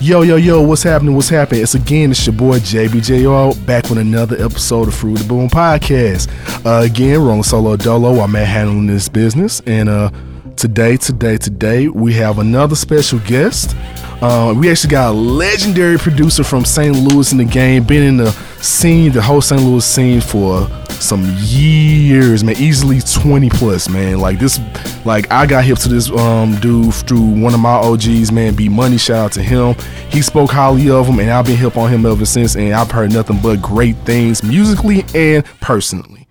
Yo, yo, yo, what's happening? What's happening? It's again, it's your boy JBJR back with another episode of Fruit of the Boom podcast. Uh, again, rolling solo dolo. I'm at handling this business. And uh, today, today, today, we have another special guest. Uh, we actually got a legendary producer from St. Louis in the game, been in the scene, the whole St. Louis scene for some years, man. Easily 20 plus, man. Like this, like I got hip to this um dude through one of my OGs, man. B Money, shout out to him. He spoke highly of him, and I've been hip on him ever since. And I've heard nothing but great things musically and personally.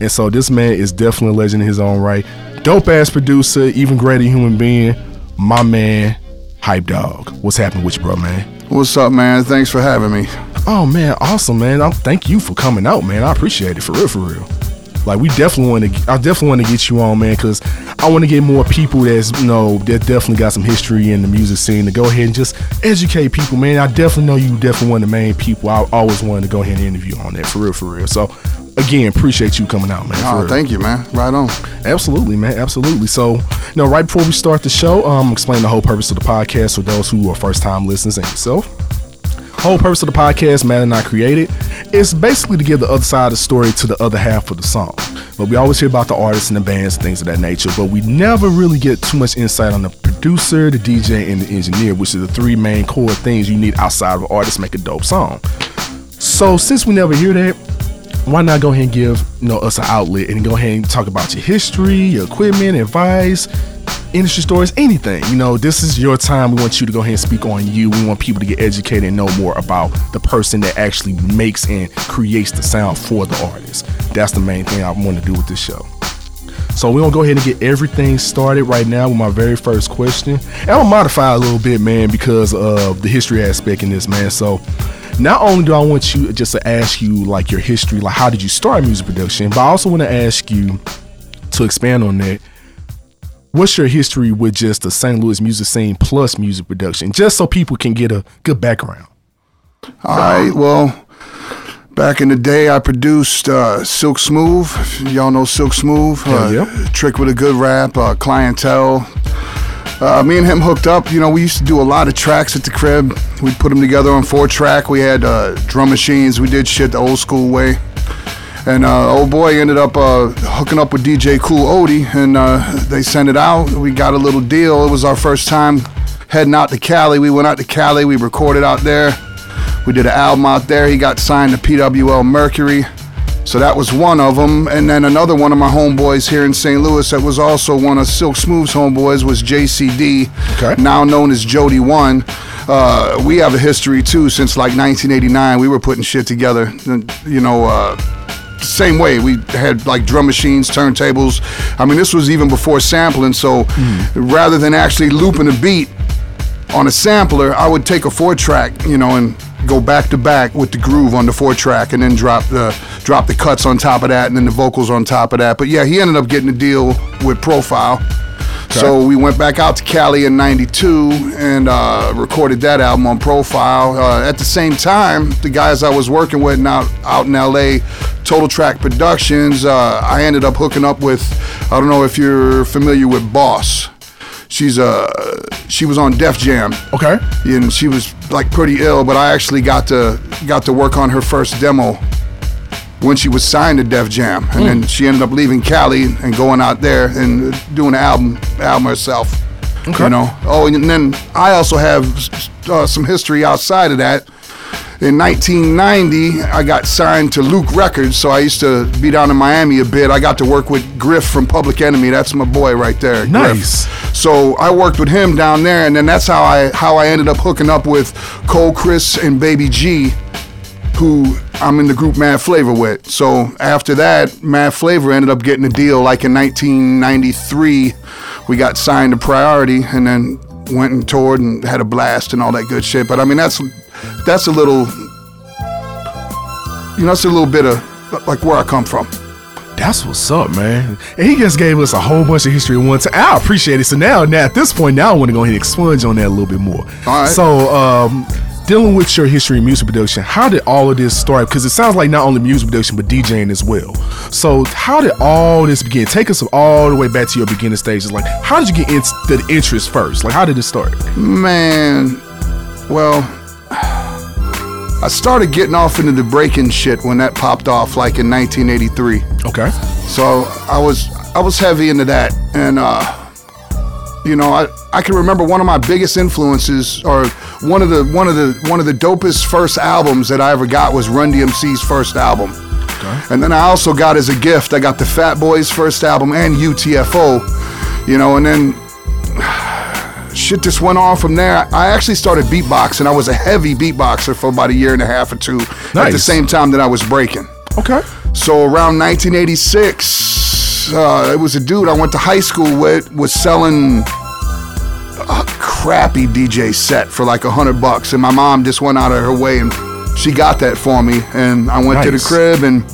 And so this man is definitely a legend in his own right. Dope ass producer, even greater human being. My man, Hype Dawg. What's happening with you, bro, man? What's up, man? Thanks for having me. Oh man, awesome, man. I'm, thank you for coming out, man. I appreciate it for real, for real. Like we definitely want to, I definitely want to get you on, man, because I want to get more people that's you know that definitely got some history in the music scene to go ahead and just educate people, man. I definitely know you definitely one of the main people I always wanted to go ahead and interview on that for real, for real. So again, appreciate you coming out, man. Oh, thank you, man. Right on. Absolutely, man. Absolutely. So, you know, right before we start the show, um, explain the whole purpose of the podcast for those who are first time listeners and yourself. Whole purpose of the podcast, Man and I created, is basically to give the other side of the story to the other half of the song. But we always hear about the artists and the bands and things of that nature, but we never really get too much insight on the producer, the DJ, and the engineer, which are the three main core things you need outside of an artist to make a dope song. So since we never hear that, why not go ahead and give you know us an outlet and go ahead and talk about your history, your equipment, advice, industry stories, anything. You know, this is your time. We want you to go ahead and speak on you. We want people to get educated and know more about the person that actually makes and creates the sound for the artist. That's the main thing I want to do with this show. So we're gonna go ahead and get everything started right now with my very first question. And I'm gonna modify a little bit, man, because of the history aspect in this, man. So not only do I want you just to ask you like your history, like how did you start music production, but I also want to ask you to expand on that. What's your history with just the St. Louis music scene plus music production, just so people can get a good background? All right. Well, back in the day, I produced uh, Silk Smooth. Y'all know Silk Smooth. Uh, yeah. Trick with a good rap, uh, clientele. Uh, me and him hooked up. You know, we used to do a lot of tracks at the crib. We'd put them together on four track. We had uh, drum machines. We did shit the old school way. And uh, old boy ended up uh, hooking up with DJ Cool Odie, and uh, they sent it out. We got a little deal. It was our first time heading out to Cali. We went out to Cali. We recorded out there. We did an album out there. He got signed to PWL Mercury. So that was one of them. And then another one of my homeboys here in St. Louis that was also one of Silk Smooth's homeboys was JCD, Okay. now known as Jody One. Uh, we have a history too since like 1989. We were putting shit together. You know, uh, same way. We had like drum machines, turntables. I mean, this was even before sampling. So rather than actually looping a beat on a sampler, I would take a four track, you know, and go back to back with the groove on the four track, and then drop the drop the cuts on top of that, and then the vocals on top of that. But yeah, he ended up getting a deal with Profile. So we went back out to Cali in '92 and uh, recorded that album on Profile. Uh, at the same time, the guys I was working with now out in LA, Total Track Productions, uh, I ended up hooking up with. I don't know if you're familiar with Boss. She's uh she was on Def Jam Okay. and she was like pretty ill, but I actually got to got to work on her first demo when she was signed to Def Jam, and then she ended up leaving Cali and going out there and doing an album album herself. Okay. You know. Oh, and then I also have uh, some history outside of that. In 1990, I got signed to Luke Records, so I used to be down in Miami a bit. I got to work with Griff from Public Enemy. That's my boy right there. Griff. Nice. So I worked with him down there, and then that's how I how I ended up hooking up with Cole Chris and Baby G, who I'm in the group Mad Flavor with. So after that, Mad Flavor ended up getting a deal. Like in 1993, we got signed to Priority, and then went and toured and had a blast and all that good shit. But I mean, that's that's a little, you know, that's a little bit of like where I come from. That's what's up, man. And he just gave us a whole bunch of history one. I appreciate it. So now, now at this point, now I want to go ahead and expunge on that a little bit more. All right. So, um, dealing with your history in music production, how did all of this start? Because it sounds like not only music production but DJing as well. So, how did all this begin? Take us all the way back to your beginning stages. Like, how did you get into the interest first? Like, how did it start? Man, Well, I started getting off into the breaking shit when that popped off, like in 1983. Okay. So I was I was heavy into that, and uh, you know I I can remember one of my biggest influences, or one of the one of the one of the dopest first albums that I ever got was Run DMC's first album. Okay. And then I also got as a gift, I got the Fat Boys first album and UTFO, you know, and then shit just went on from there. I actually started beatboxing. I was a heavy beatboxer for about a year and a half or two at the same time that I was breaking. Okay. So around 1986, uh, it was a dude I went to high school with was selling a crappy DJ set for like a hundred bucks, and my mom just went out of her way and she got that for me, and I went to the crib and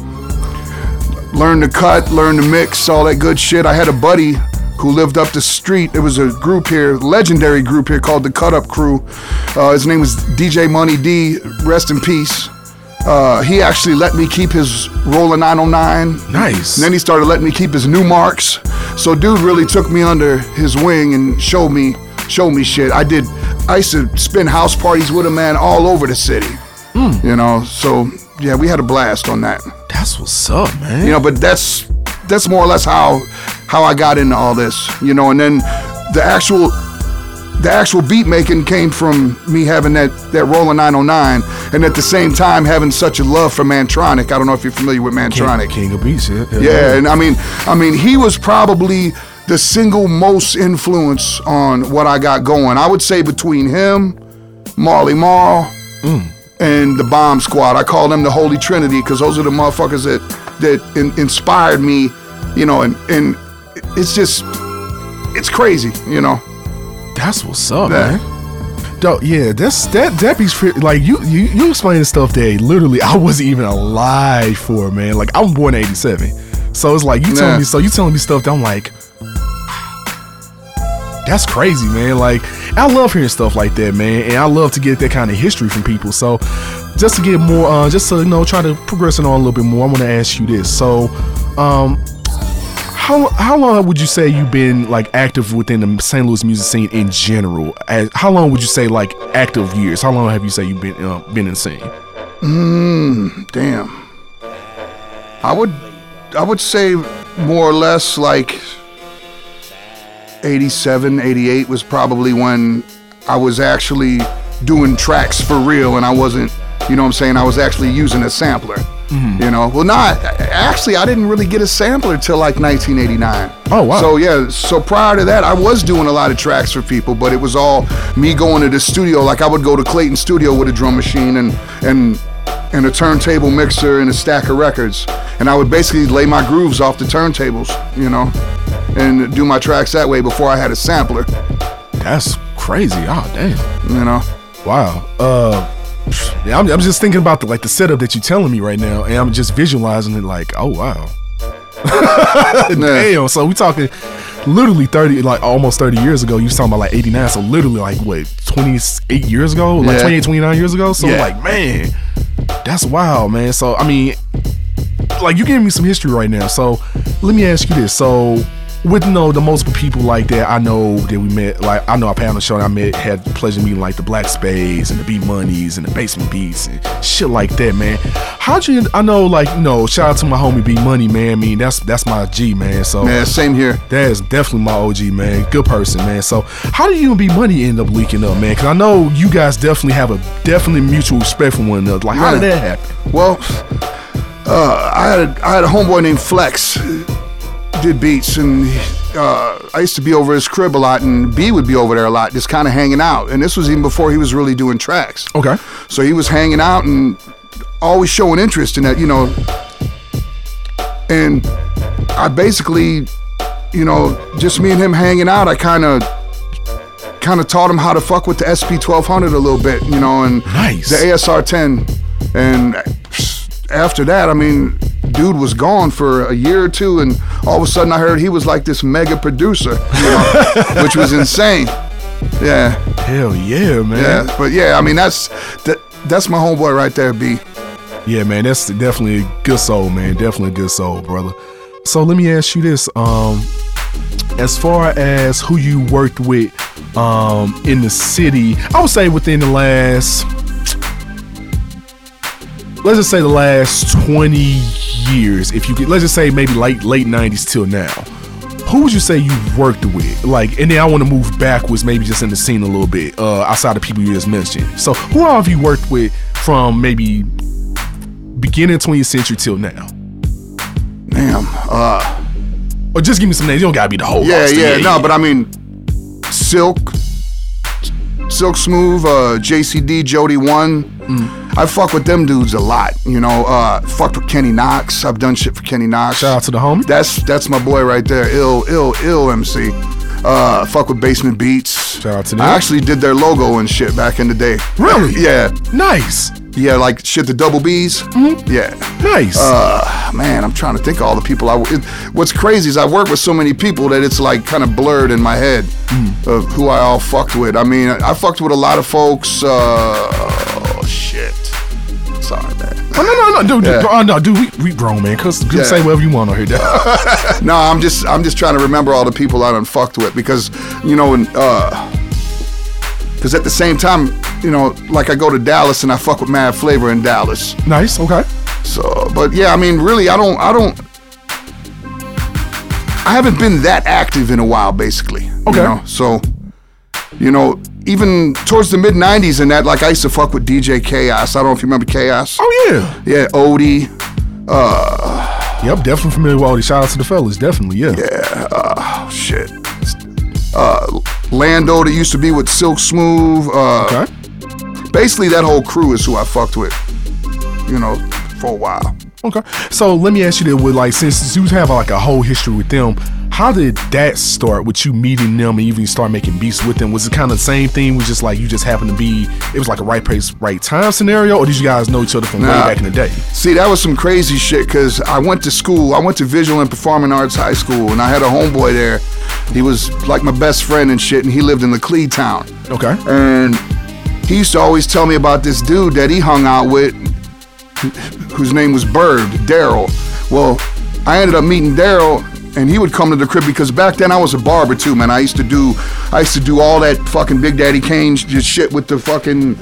learned to cut, learned to mix, all that good shit. I had a buddy who lived up the street. It was a group here, legendary group here called the Cut Up Crew. Uh, his name was DJ Money D. Rest in peace. Uh, he actually let me keep his Roland 909. Nice. And then he started letting me keep his Numarks. So dude really took me under his wing and showed me showed me shit. I did I used to spend house parties with him man all over the city. You know, so yeah, we had a blast on that. That's what's up, man. You know, but that's that's more or less how how I got into all this. You know, and then the actual the actual beat making came from me having that that Roland 909 and at the same time having such a love for Mantronik. I don't know if you're familiar with Mantronik. King, King of Beats, yeah. Yeah, and I mean, I mean, he was probably the single most influence on what I got going. I would say between him, Marley Marl, mm. and the Bomb Squad. I call them the Holy Trinity because those are the motherfuckers that that in, inspired me. You know, and and it's just it's crazy. You know. That's what's up, Yeah. man. Dope, yeah, that's that pretty like you you you explaining stuff that literally I wasn't even alive for, man. Like I'm born '87, so it's like you telling me so you telling me stuff that I'm like, that's crazy, man. Like I love hearing stuff like that, man, and I love to get that kind of history from people. So just to get more, uh, just to you know, try to progress it on a little bit more, I want to ask you this. So, um, how how long would you say you've been like active within the St. Louis music scene in general? As, how long would you say like active years? How long have you say you've been uh, been in the scene? Damn. I would I would say more or less like 87, 88 was probably when I was actually doing tracks for real and I wasn't, you know what I'm saying, I was actually using a sampler. You know, well, not actually. I didn't really get a sampler till like 1989. Oh, wow. So yeah, so prior to that, I was doing a lot of tracks for people, but it was all me going to the studio. Like I would go to Clayton Studio with a drum machine and and and a turntable mixer and a stack of records, and I would basically lay my grooves off the turntables, you know, and do my tracks that way before I had a sampler, That's crazy. Oh damn. you know. Wow. Uh, yeah, I'm, I'm just thinking about the like the setup that you're telling me right now, and I'm just visualizing it like, oh wow. Damn. So we talking literally 30, like almost 30 years ago. You was talking about like 89. So literally like what 28 years ago, like Yeah. 28, 29 years ago. So Yeah. like man, that's wild, man. So I mean, like you giving me some history right now. So let me ask you this. So with you know the multiple people like that, I know that we met. Like I know I on the show. And I met had the pleasure meeting like the Black Spades and the Beat Monies and the Basement Beats and shit like that, man. How'd you? I know like you know shout out to my homie B Money, man. I mean that's that's my G, man. So. man same here. That is definitely my OG, man. Good person, man. So, how did you and B Money end up leaking up, man? Because I know you guys definitely have a definitely mutual respect for one another. Like, how did that happen? Well, uh, I had a, I had a homeboy named Flex, did beats, and uh, I used to be over his crib a lot, and B would be over there a lot, just kind of hanging out. And this was even before he was really doing tracks. Okay. So he was hanging out and always showing interest in that, you know. And I basically, you know, just me and him hanging out, I kind of kind of taught him how to fuck with the SP 1200 a little bit, you know, and Nice. the ASR 10. And after that, I mean, dude was gone for a year or two, and all of a sudden I heard he was like this mega producer, you know, which was insane. Yeah. Hell yeah, man. Yeah, but yeah, I mean that's that, that's my homeboy right there, B. Yeah, man, that's definitely a good soul, man. Definitely a good soul, brother. So let me ask you this: um, as far as who you worked with um, in the city. I would say within the last, let's just say the last 20 years. If you could, let's just say maybe late late 90s till now. Who would you say you worked with? Like, and then I want to move backwards, maybe just in the scene a little bit, uh, outside of people you just mentioned. So, who all have you worked with from maybe beginning 20th century till now? Damn. Uh, Or just give me some names. You don't gotta be the whole. yeah, roster. yeah, no, but I mean, Silk, Silk Smooth, uh, JCD, Jody One. Mm. I fuck with them dudes a lot. You know, uh, fucked with Kenny Knox. I've done shit for Kenny Knox. shout out to the homie. That's that's my boy right there. Ill, ill, ill MC. Uh, fuck with Basement Beats. Shout out to them. I actually did their logo and shit back in the day. Really? Yeah, Nice, yeah, like shit the double B's. Mm-hmm. Yeah. nice. Uh, man, I'm trying to think of all the people I. It, what's crazy is I work with so many people that it's like kind of blurred in my head Mm. of who I all fucked with. I mean, I fucked with a lot of folks. Uh, oh, no, no, no, dude, dude, Yeah. oh, no, dude, we, we grown, man. Cause you Yeah. say whatever you want on here. No, I'm just I'm just trying to remember all the people I done fucked with because you know and uh because at the same time you know like I go to Dallas and I fuck with Mad Flavor in Dallas. nice, okay. So, but yeah, I mean, really, I don't I don't. I haven't been that active in a while, basically. Okay. You know? So, you know, even towards the mid '90s and that, like I used to fuck with DJ Chaos. I don't know if you remember Chaos. Oh yeah. Yeah, Odie. Yep, definitely familiar with these. Shout out to the fellas, definitely, yeah. Oh shit. Uh, Lando that used to be with Silk Smooth. Uh, Okay. Basically, that whole crew is who I fucked with. You know, for a while. Okay. So let me ask you that with like since you have like a whole history with them, how did that start with you meeting them and even start making beats with them? Was it kind of the same thing? Was just like you just happened to be it was like a right place, right time scenario, or did you guys know each other from way back in the day? See, that was some crazy shit because I went to school. I went to Visual and Performing Arts High School, and I had a homeboy there. He was like my best friend and shit, and he lived in the Clee town. Okay. And he used to always tell me about this dude that he hung out with, whose name was Bird, Daryl. Well, I ended up meeting Daryl, and he would come to the crib because back then I was a barber too, man. I used to do, I used to do all that fucking Big Daddy Kane sh- shit with the fucking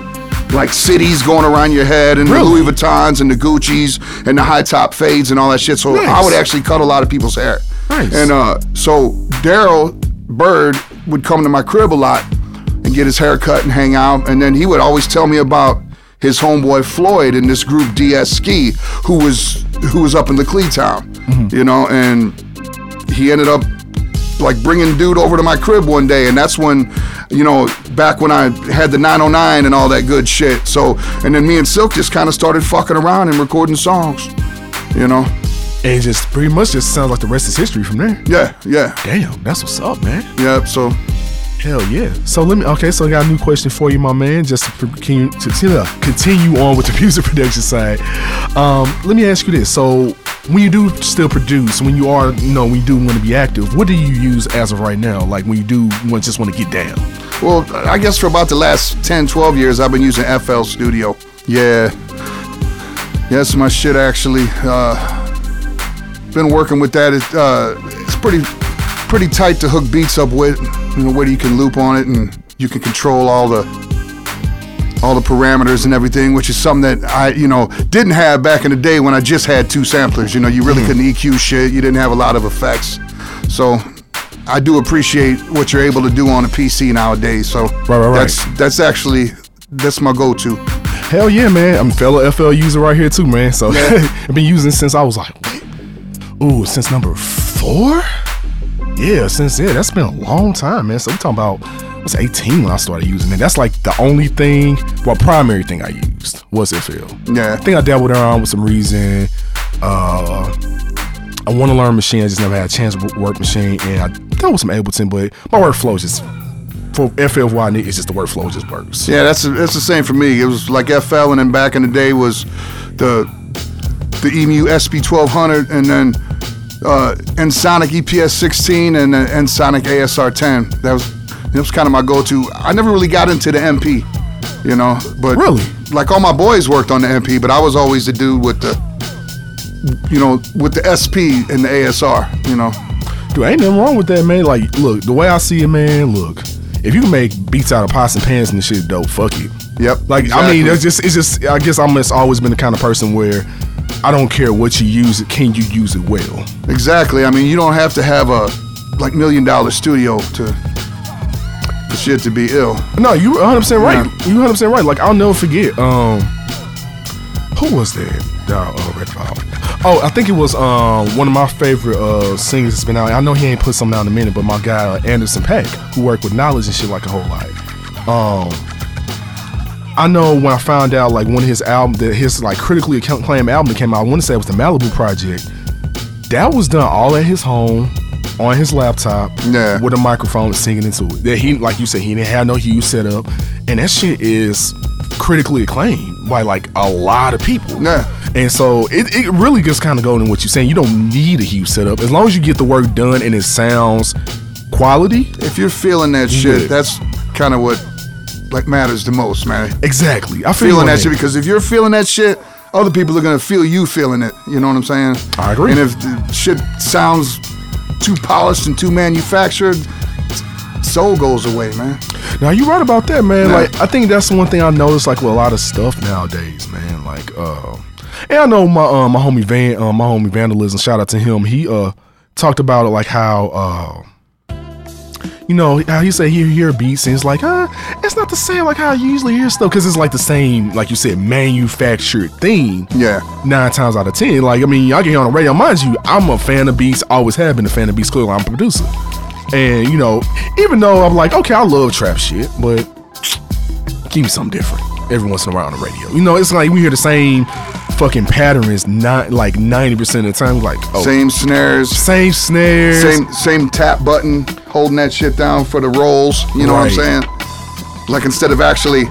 like cities going around your head and Really? the Louis Vuittons and the Gucci's and the high top fades and all that shit. So I would actually cut a lot of people's hair. Nice. And uh, so Daryl Bird would come to my crib a lot and get his hair cut and hang out. And then he would always tell me about his homeboy Floyd in this group DS Ski, who was who was up in the Clee town, mm-hmm. you know, and he ended up like bringing dude over to my crib one day and that's when you know back when i had the 909 and all that good shit so and then me and silk just kind of started fucking around and recording songs you know And it just pretty much just sounds like the rest is history from there. yeah yeah Damn, that's what's up, man. yeah so Hell yeah. So let me okay, so I got a new question for you, my man, just to continue to to continue on with the music production side. Um, let me ask you this. So when you do still produce, when you are, you know, when you do want to be active, what do you use as of right now? Like when you do want just want to get down? well i guess for about the last 10 12 years i've been using fl studio yeah that's my shit actually uh been working with that it, uh it's pretty pretty tight to hook beats up with you know where you can loop on it and you can control all the all the parameters and everything, which is something that I, you know, didn't have back in the day when I just had two samplers. You know, you really hmm. couldn't EQ shit. You didn't have a lot of effects. So I do appreciate what you're able to do on a PC nowadays. So right, right. that's that's actually that's my go-to. Hell yeah, man. I'm a fellow FL user right here too, man. So I've been using since I was like, ooh, since number four? Yeah, since then, that's been a long time, man. So we're talking about I was 18 when I started using it. That's like the only thing, well, primary thing I used was FL. Yeah. I think I dabbled around with some Reason. Uh, I want to learn Maschine. I just never had a chance to work Maschine, and I done with some Ableton, but my workflow is just for FL what need. It's just the workflow just works. Yeah, that's that's the same for me. It was like FL, and then back in the day was the the EMU SP 1200, and then uh, Ensoniq EPS 16, and then Ensoniq ASR 10. That was that was kind of my go-to. I never really got into the MP, you know, but Really? like all my boys worked on the MP, but I was always the dude with the you know with the SP and the ASR, you know. Dude, ain't nothing wrong with that, man. Like, look, the way I see it, man, look, if you can make beats out of pots and pans and shit dope, fuck it. Yep. Like I mean, exactly. it's just it's just I guess I'm just always been the kind of person where I don't care what you use it, can you use it well? Exactly. I mean, you don't have to have a like million dollar studio to for shit to be ill. No, you 100 percent right. Yeah. You 100 percent right. Like I'll never forget. Um, who was that? uh, read about? Oh, I think it was um one of my favorite uh singers that's been out. I know he ain't put something out in a minute, but my guy uh, Anderson Paak, who worked with Knxwledge and shit like a whole lot. Um, I know when I found out like one of his album that his like critically acclaimed album that came out. I want to say it was the Malibu Project. That was done all at his home on his laptop Yeah. with a microphone and singing into it. That he, like you said, he didn't have no Hughes set up, and that shit is critically acclaimed by like a lot of people. Yeah. And so it, it really just kind of goes in what you're saying. You don't need a Hughes setup as long as you get the work done and it sounds quality. If you're feeling that shit, that's kind of what like matters the most, man. Exactly. I feel Feeling that shit because if you're feeling that shit, other people are gonna feel you feeling it. You know what I'm saying? I agree. And if the shit sounds too polished and too manufactured, soul goes away, man. Now you're right about that, man. Yeah. Like I think that's the one thing I noticed, like with a lot of stuff nowadays, man. Like, uh, and I know my uh, my homie Van, uh, my homie Vandalism. Shout out to him. He uh talked about it, like how uh. You know how you say he hear beats and it's like, uh, it's not the same like how I usually hear stuff because it's like the same, like you said, manufactured thing. Yeah. Nine times out of ten, like I mean, I get here on the radio. Mind you, I'm a fan of beats. Always have been a fan of beats. Clearly, I'm a producer. And you know, even though I'm like, okay, I love trap shit, but give me something different every once in a while on the radio. You know, it's like we hear the same fucking patterns, not like ninety percent of the time. Like, oh, Same snares, same snares, same same tap button, holding that shit down for the rolls. You know what I'm saying? Like instead of actually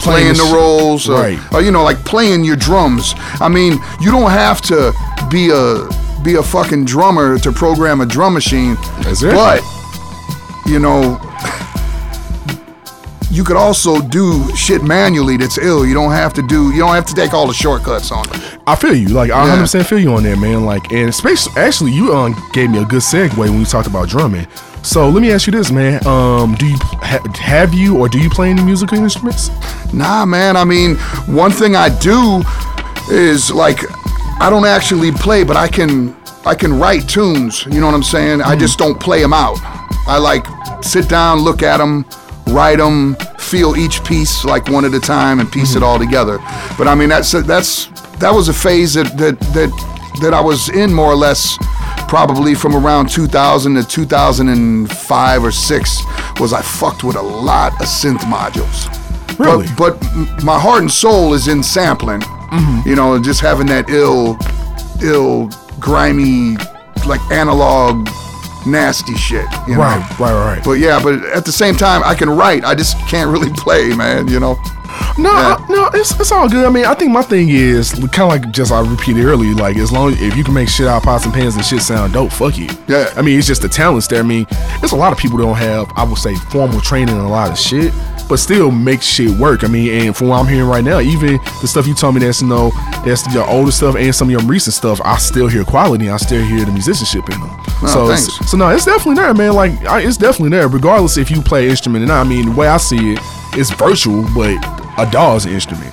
Playing playing the the rolls, or, Right. or you know, like playing your drums. I mean, you don't have to be a be a fucking drummer to program a drum machine. Exactly. But you know, you could also do shit manually that's ill. You don't have to do. You don't have to take all the shortcuts on it. I feel you. Like I. 100 percent feel you on that, man. Like, and especially actually, you um gave me a good segue when we talked about drumming. So let me ask you this, man. Um, do you ha- have you or do you play any musical instruments? Nah, man. I mean, one thing I do is like I don't actually play, but I can I can write tunes. You know what I'm saying? I just don't play them out. I like sit down, look at them, write them, feel each piece like one at a time, and piece it mm-hmm. all together. But I mean, that's that's that was a phase that that that that I was in more or less probably from around 2000 to 2005 or 6 was I fucked with a lot of synth modules. Really? But, but my heart and soul is in sampling. Mm-hmm. You know, just having that ill, ill, grimy, like analog, nasty shit. You know? Right, right, right. But yeah, but at the same time, I can write. I just can't really play, man. You know. No, Yeah. I- no, it's, it's all good. I mean, I think my thing is kind of like just I repeated earlier. Like as long as if you can make shit out of pots and pans and shit sound dope, fuck it. Yeah. I mean, it's just the talents there. I mean, there's a lot of people that don't have, I would say, formal training in a lot of shit, but still make shit work. I mean, and from what I'm hearing right now, even the stuff you told me that's you know that's your older stuff and some of your recent stuff, I still hear quality. I still hear the musicianship in them. so, thanks. so no, it's definitely there, man. Like I, it's definitely there, regardless if you play instrument or not. I mean, the way I see it, it's virtual, but a DAW is an instrument.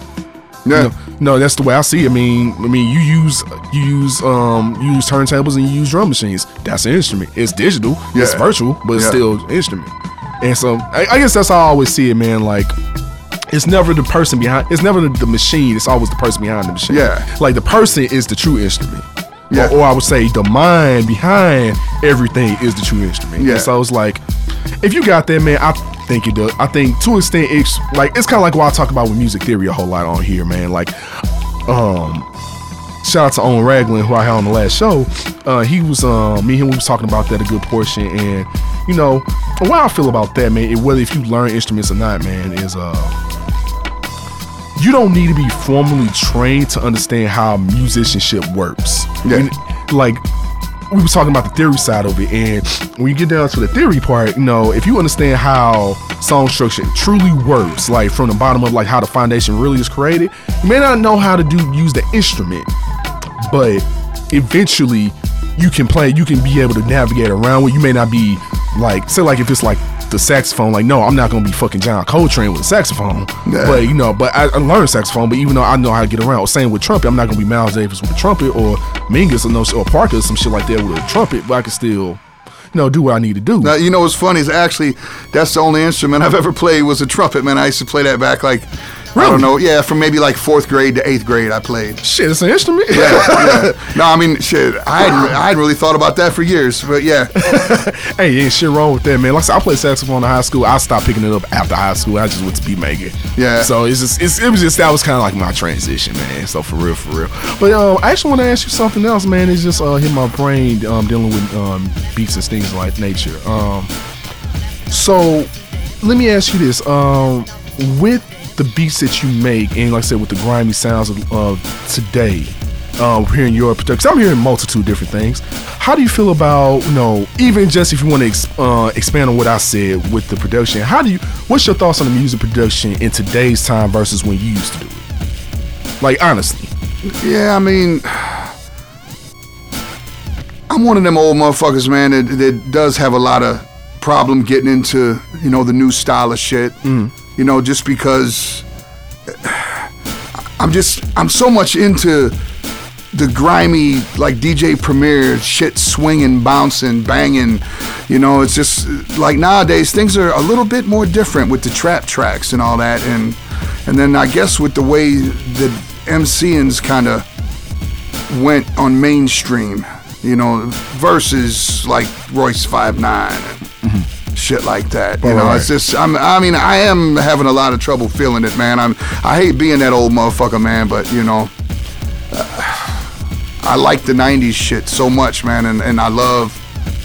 Yeah. No, no, that's the way I see it. I mean, I mean, you use you use um you use turntables and you use drum machines. That's an instrument. It's digital. It's virtual, but it's Yeah. still an instrument. And so I, I guess that's how I always see it, man. Like it's never the person behind. It's never the, machine. It's always the person behind the machine. Yeah. Like the person is the true instrument. Yeah. Or, or I would say the mind behind everything is the true instrument. Yeah. And so it's like, if you got that, man, I think it does. I think to an extent, it's like it's kind of like what I talk about with music theory a whole lot on here, man. Like, um, shout out to Owen Raglan who I had on the last show. Uh, he was um, me and him we was talking about that a good portion, and you know, what I feel about that, man, it, whether if you learn instruments or not, man, is uh you don't need to be formally trained to understand how musicianship works. Yeah. When- like we was talking about the theory side of it, and when you get down to the theory part, you know, if you understand how song structure truly works, like from the bottom of like how the foundation really is created, you may not know how to do use the instrument, but eventually you can play you can be able to navigate around where you may not be like say like if it's like the saxophone. Like, no, I'm not gonna be fucking John Coltrane with a saxophone. Yeah. But you know, but I, I learned saxophone. But even though I know how to get around, same with trumpet, I'm not gonna be Miles Davis with a trumpet or Mingus or no or Parker or some shit like that with a trumpet. But I can still, you know, do what I need to do. Now, you know what's funny is actually that's the only instrument I've ever played was a trumpet, man. I used to play that back like I don't know, yeah, from maybe like fourth grade to eighth grade. I played. shit, it's an instrument. Yeah. No, I mean, shit. I hadn't, I hadn't really thought about that for years, but yeah, hey, ain't shit wrong with that, man. Like I said, I played saxophone in high school. I stopped picking it up after high school. I just went to beat maker. Yeah. So it's just it's, it was just that was kind of like my transition, man. So for real, for real. But um, I actually want to ask you something else, man. It's just uh hit my brain um dealing with um beats and things like nature. Um, so let me ask you this. Um, with the beats that you make, and like I said, with the grimy sounds of, of today, um, hearing your production, I'm hearing multitude of different things. How do you feel about, you know, even just if you want to ex- uh, expand on what I said with the production? How do you? What's your thoughts on the music production in today's time versus when you used to do it? Like honestly, yeah. I mean, I'm one of them old motherfuckers, man. That, that does have a lot of problem getting into you know the new style of shit. You know, just because I'm just I'm so much into the grimy like DJ Premier shit, swinging, bouncing, banging. You know, it's just like nowadays things are a little bit more different with the trap tracks and all that, and and then I guess with the way the MCN's kind of went on mainstream, you know, versus like Royce Five Nine and mm-hmm. Shit like that. You oh, know, Right. it's just I'm I mean I am having a lot of trouble feeling it, man. I'm I hate being that old motherfucker, man, but you know. Uh, I like the '90s shit so much, man, and, and I love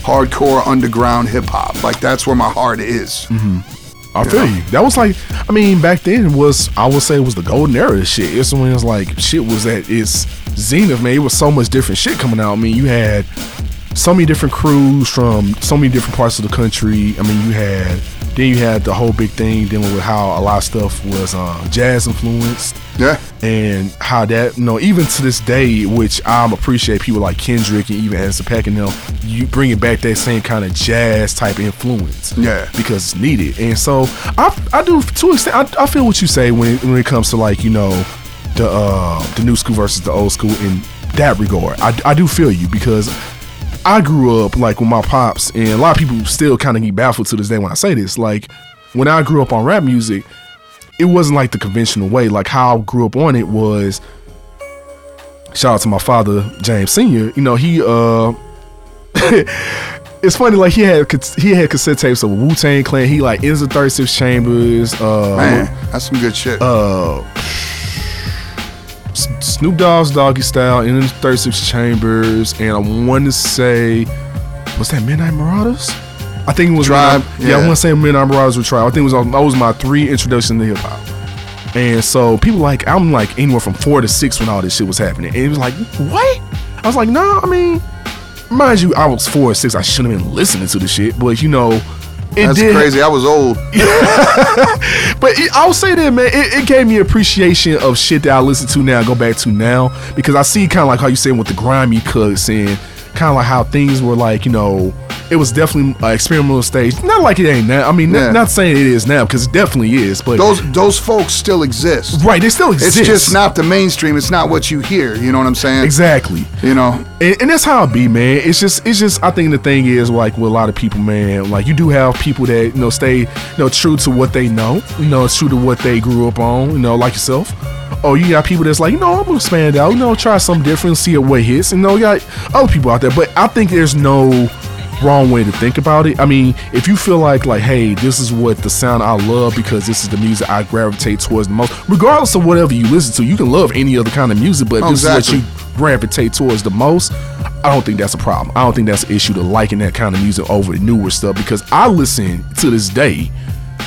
hardcore underground hip hop. Like that's where my heart is. Mm-hmm. I feel you. That was like, I mean, back then was, I would say, it was the golden era of shit. It's when it was like shit was at its zenith, man. It was so much different shit coming out. I mean, you had so many different crews from so many different parts of the country. I mean, you had then you had the whole big thing dealing with how a lot of stuff was uh, jazz influenced. Yeah, and how that you know even to this day which I'm appreciate people like kendrick and even Anderson Paak and them you bringing back that same kind of jazz type influence. Yeah. because it's needed. And so i, I do to extent I, I feel what you say when it, when it comes to like you know the uh the new school versus the old school in that regard. I, I do feel you because I grew up like with my pops, and a lot of people still kind of get baffled to this day when I say this. Like when I grew up on rap music, it wasn't like the conventional way. Like how I grew up on it was. Shout out to my father, James Senior. You know he uh. it's funny, like he had he had cassette tapes of Wu Tang Clan. He like is the Thirty Six Chambers. Uh, man, that's some good shit. uh, Snoop Dogg's Doggy Style in the 36 Chambers, and I want to say, was that Midnight Marauders? I think it was Tribe, Midnight- yeah, I yeah. want to say Midnight Marauders with Tribe. I think it was that was my three introduction to hip hop. And so people like I'm like anywhere from four to six when all this shit was happening. And it was like, what? I was like, no, I mean, mind you, I was four or six. I shouldn't have been listening to the shit, but you know, it that's did crazy. I was old. but it, I'll say that, man, it, it gave me appreciation of shit that I listen to now, go back to now, because I see kind of like how you saying with the grimy cuts and kind of like how things were like, you know, it was definitely an experimental stage. Not like it ain't now. I mean, Yeah. not, not saying it is now because it definitely is, but Those those folks still exist. right, they still exist. It's just not the mainstream. It's not what you hear. You know what I'm saying? exactly. You know. and, and that's how it be, man. It's just, it's just. I think the thing is, like with a lot of people, man. Like you do have people that you know stay, you know, true to what they know. You know, true to what they grew up on. You know, like yourself. Oh, you got people that's like, you know, I'm gonna expand out. You know, try something different, see what hits. And you know, you got other people out there. But I think there's no wrong way to think about it. I mean, if you feel like like, hey, this is what the sound I love because this is the music I gravitate towards the most, regardless of whatever you listen to, you can love any other kind of music, but Oh, this exactly. is what you gravitate towards the most, I don't think that's a problem. I don't think that's an issue to liking that kind of music over the newer stuff because I listen to this day.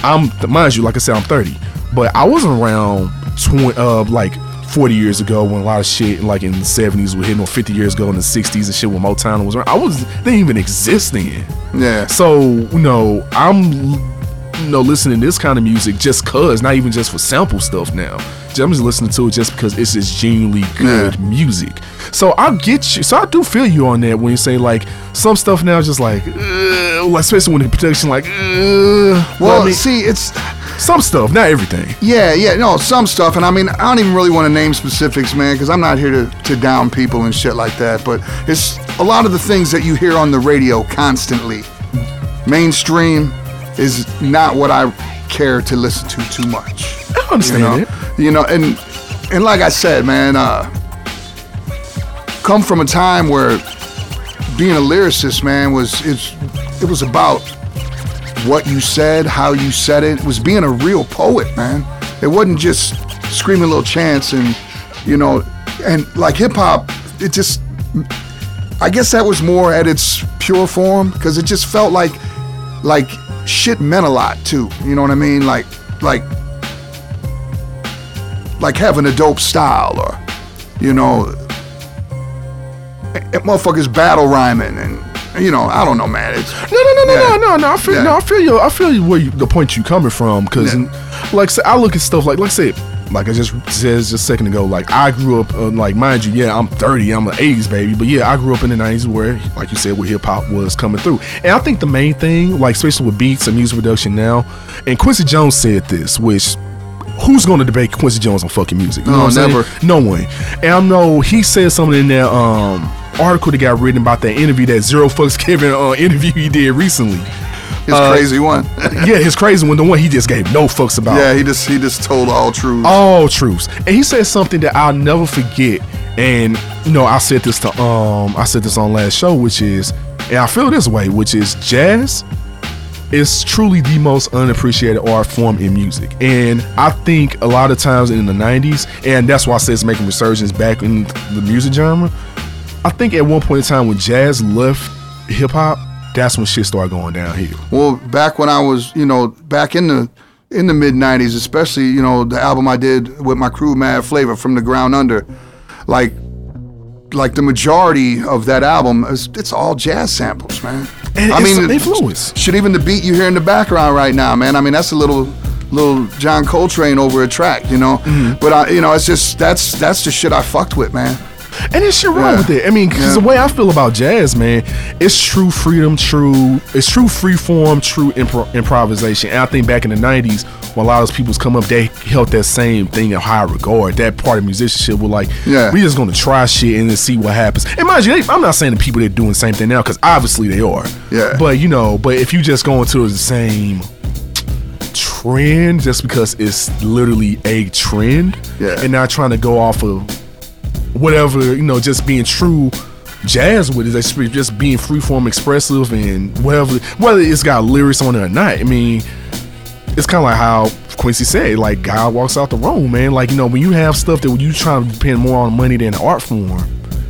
I'm mind you, like I said, I'm 30, but I wasn't around 20, uh, like 40 years ago when a lot of shit like in the 70s was hitting, or 50 years ago in the 60s and shit when Motown was around. I was they even exist then. Yeah. So you know, I'm you know listening to this kind of music just cause, not even just for sample stuff now. I'm just listening to it just because it's just genuinely good Yeah. music. So I get you. So I do feel you on that when you say like some stuff now is just like, uh, like especially when the production like, uh, Well, I mean, see, it's some stuff, not everything. yeah, yeah, no, some stuff, and I mean, I don't even really want to name specifics, man, because I'm not here to to down people and shit like that. But it's a lot of the things that you hear on the radio constantly. Mainstream is not what I care to listen to too much. I understand you know? it. You know, and and like I said, man, uh, come from a time where being a lyricist, man, was it's it was about what you said, how you said it. It was being a real poet, man. It wasn't just screaming little chants and you know, and like hip hop, it just I guess that was more at its pure form because it just felt like like shit meant a lot too. You know what I mean? Like like like having a dope style or you know motherfuckers battle rhyming and you know I don't know man. It's No, no, no, no, Yeah. no, no, no. I feel, Yeah. no, I feel you. I feel you where you, the point you coming from. Because, Yeah. like, say, I look at stuff like, like, say, like I just said just a second ago. Like, I grew up, uh, like, mind you, yeah, I'm 30, I'm an 80s baby, but yeah, I grew up in the 90s where, like you said, where hip hop was coming through. And I think the main thing, like, especially with beats and music production now, and Quincy Jones said this, which. Who's going to debate Quincy Jones on fucking music? You No, know never. saying? No one. And I know he said something in there. um article that got written about that interview, that zero fucks given uh, interview he did recently. his Uh, crazy one. yeah, his crazy one, the one he just gave no fucks about. yeah, he just he just told all truths. All truths. And he said something that I'll never forget. And you know, I said this to um I said this on last show, which is and I feel this way, which is jazz is truly the most unappreciated art form in music. And I think a lot of times in the 90s, and that's why I say it's making resurgence back in the music genre. I think at one point in time when jazz left hip hop, that's when shit started going downhill. Well, back when I was, you know, back in the in the mid '90s, especially, you know, the album I did with my crew, Mad Flavor, from the ground under, like, like the majority of that album is it's all jazz samples, man. And it's an influence. Shit, even the beat you hear in the background right now, man. I mean, that's a little little John Coltrane over a track, you know. Mm-hmm. But I, you know, it's just that's that's the shit I fucked with, man. And there's shit wrong Yeah. with it. I mean, because Yeah. the way I feel about jazz, man, it's true freedom, true, it's true free form, true impro- improvisation. And I think back in the 90s, when a lot of those people's come up, they held that same thing in high regard. That part of musicianship were like, Yeah. we just gonna try shit and then see what happens. And mind you, they, I'm not saying the people that are doing the same thing now, because obviously they are. Yeah. But, you know, but if you just go into the same trend just because it's literally a trend Yeah. and not trying to go off of whatever you know just being true jazz with it just being freeform expressive and whatever whether it's got lyrics on it or not. I mean it's kind of like how quincy said like god walks out the room man. Like you know when you have stuff that you trying to depend more on money than the art form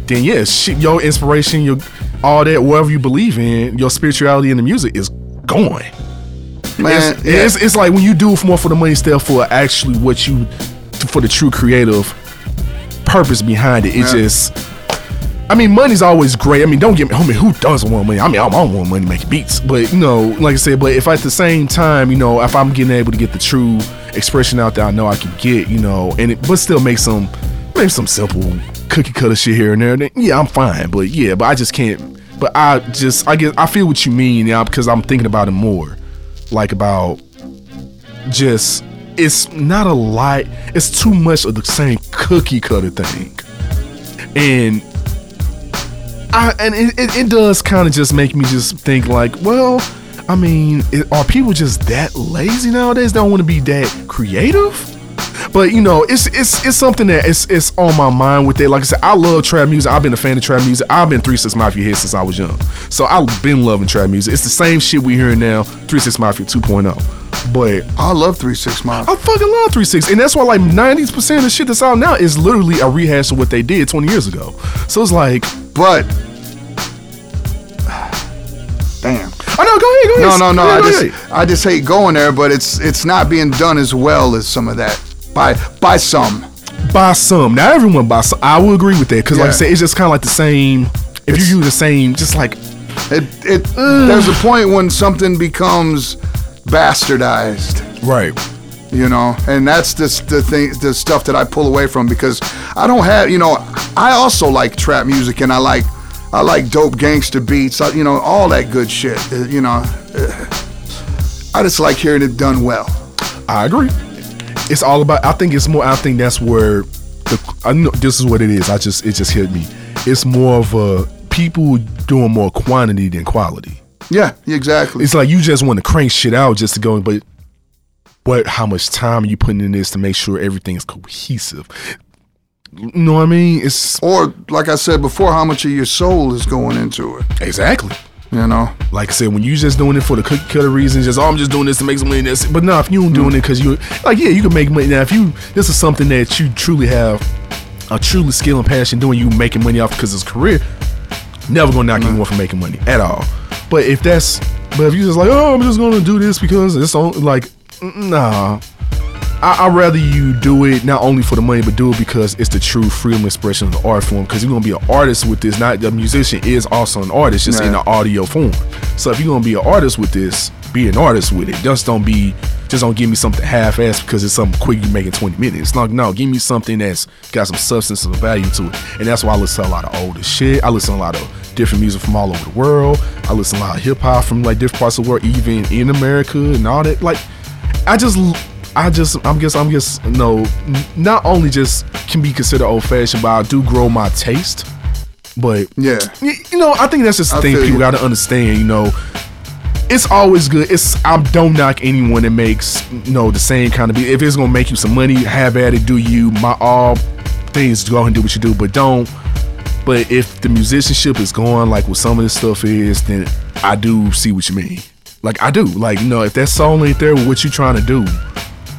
then yeah shit your inspiration your all that whatever you believe in your spirituality in the music is gone. Man, it's, yeah. it's, it's like when you do it more for the money instead for actually what you for the true creative purpose behind it. It Yeah. just I mean, money's always great. I mean, don't get me. I mean, who doesn't want money? I mean, I don't want money making beats, but you know, like I said, but if at the same time, you know, if I'm getting able to get the true expression out there, I know I can get, you know, and it, but still make some, maybe some simple cookie cutter shit here and there. Then yeah, I'm fine. But yeah, but I just can't. But I just, I guess, I feel what you mean, yeah, because I'm thinking about it more, like about just it's not a lot. It's too much of the same cookie cutter thing. And I and it, it, it does kind of just make me just think like well I mean are people just that lazy nowadays? They don't want to be that creative but you know it's it's it's something that it's it's on my mind with it like I said I love trap music I've been a fan of trap music I've been 3 6 Mafia here since I was young so I've been loving trap music it's the same shit we hearing now 3 6 Mafia 2.0 but I love Three Six Mafia. I fucking love Three Six, And that's why like 90% of the shit that's out now is literally a rehash of what they did 20 years ago. So it's like, But damn. oh no, go ahead, go No, ahead. no, no. Yeah, I just ahead. I just hate going there, but it's it's not being done as well as some of that by by some. Buy some. Now everyone buy some. I will agree with that. Cause like I Yeah. said, it's just kind of like the same. If you use the same, just like, It it there's a point when something becomes bastardized. right. you know and that's just the thing the stuff that i pull away from because i don't have you know i also like trap music and i like i like dope gangster beats I, you know all that good shit uh, you know uh, i just like hearing it done well I agree. It's all about. I think it's more. I think that's where the. I know this is what it is. I just it just hit me. It's more of a people doing more quantity than quality. yeah exactly It's like you just want to crank shit out just to go, but but how much time are you putting in this to make sure everything is cohesive? You know what I mean? It's or like i said before how much of your soul is going into it exactly. You know Like I said, when you just doing it for the cookie cutter reasons, just oh, I'm just doing this to make some money. That's but no, if you don't doing it because you like, yeah, you can make money. Now, if you this is something that you truly have a truly skill and passion doing, you making money off because it's career. Never gonna knock anyone from making money at all. But if that's, but if you just like, oh, I'm just gonna do this because it's on, like, mm, nah. I, I'd rather you do it not only for the money, but do it because it's the true freedom expression of the art form. Because you're gonna be an artist with this. Not the musician is also an artist, just in the audio form. So if you're gonna be an artist with this, be an artist with it. Just don't be, just don't give me something half-assed because it's something quick you make in 20 minutes. Like no, give me something that's got some substance and value to it. And that's why I listen to a lot of older shit. I listen to a lot of different music from all over the world. I listen to a lot of hip hop from like different parts of the world, even in America and all that. Like I just I just I'm guess I'm just no n- not only just can be considered old fashioned, but I do grow my taste. But Yeah. you know, I think that's just the I thing people gotta understand, you know. It's always good. It's I don't knock anyone that makes you know the same kind of beat. If it's gonna make you some money, have at it, do you. My all things go ahead and do what you do, but don't but if the musicianship is going like what some of this stuff is, then I do see what you mean. Like I do. Like you know, if that song ain't there with what you trying to do,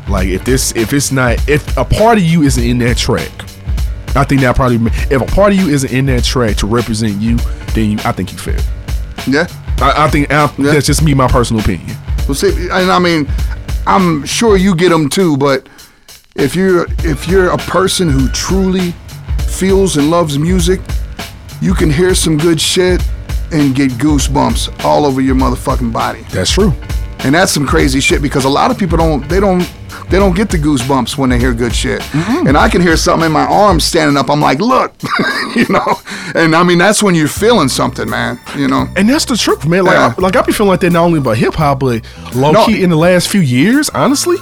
like if this, if it's not, if a part of you isn't in that track, I think that probably if a part of you isn't in that track to represent you, then you, I think you failed. yeah I, I think I, Yeah. that's just me, my personal opinion. Well, see, and I mean, I'm sure you get them too, but if you're if you're a person who truly feels and loves music, you can hear some good shit and get goosebumps all over your motherfucking body. That's true. And that's some crazy shit because a lot of people don't they don't they don't get the goosebumps when they hear good shit. Mm-hmm. And I can hear something in my arms standing up. I'm like, look, you know. And I mean, that's when you're feeling something, man. You know. And that's the truth, man. Like, Yeah. I, like I be feeling like that not only about hip hop, but low No. key in the last few years, honestly,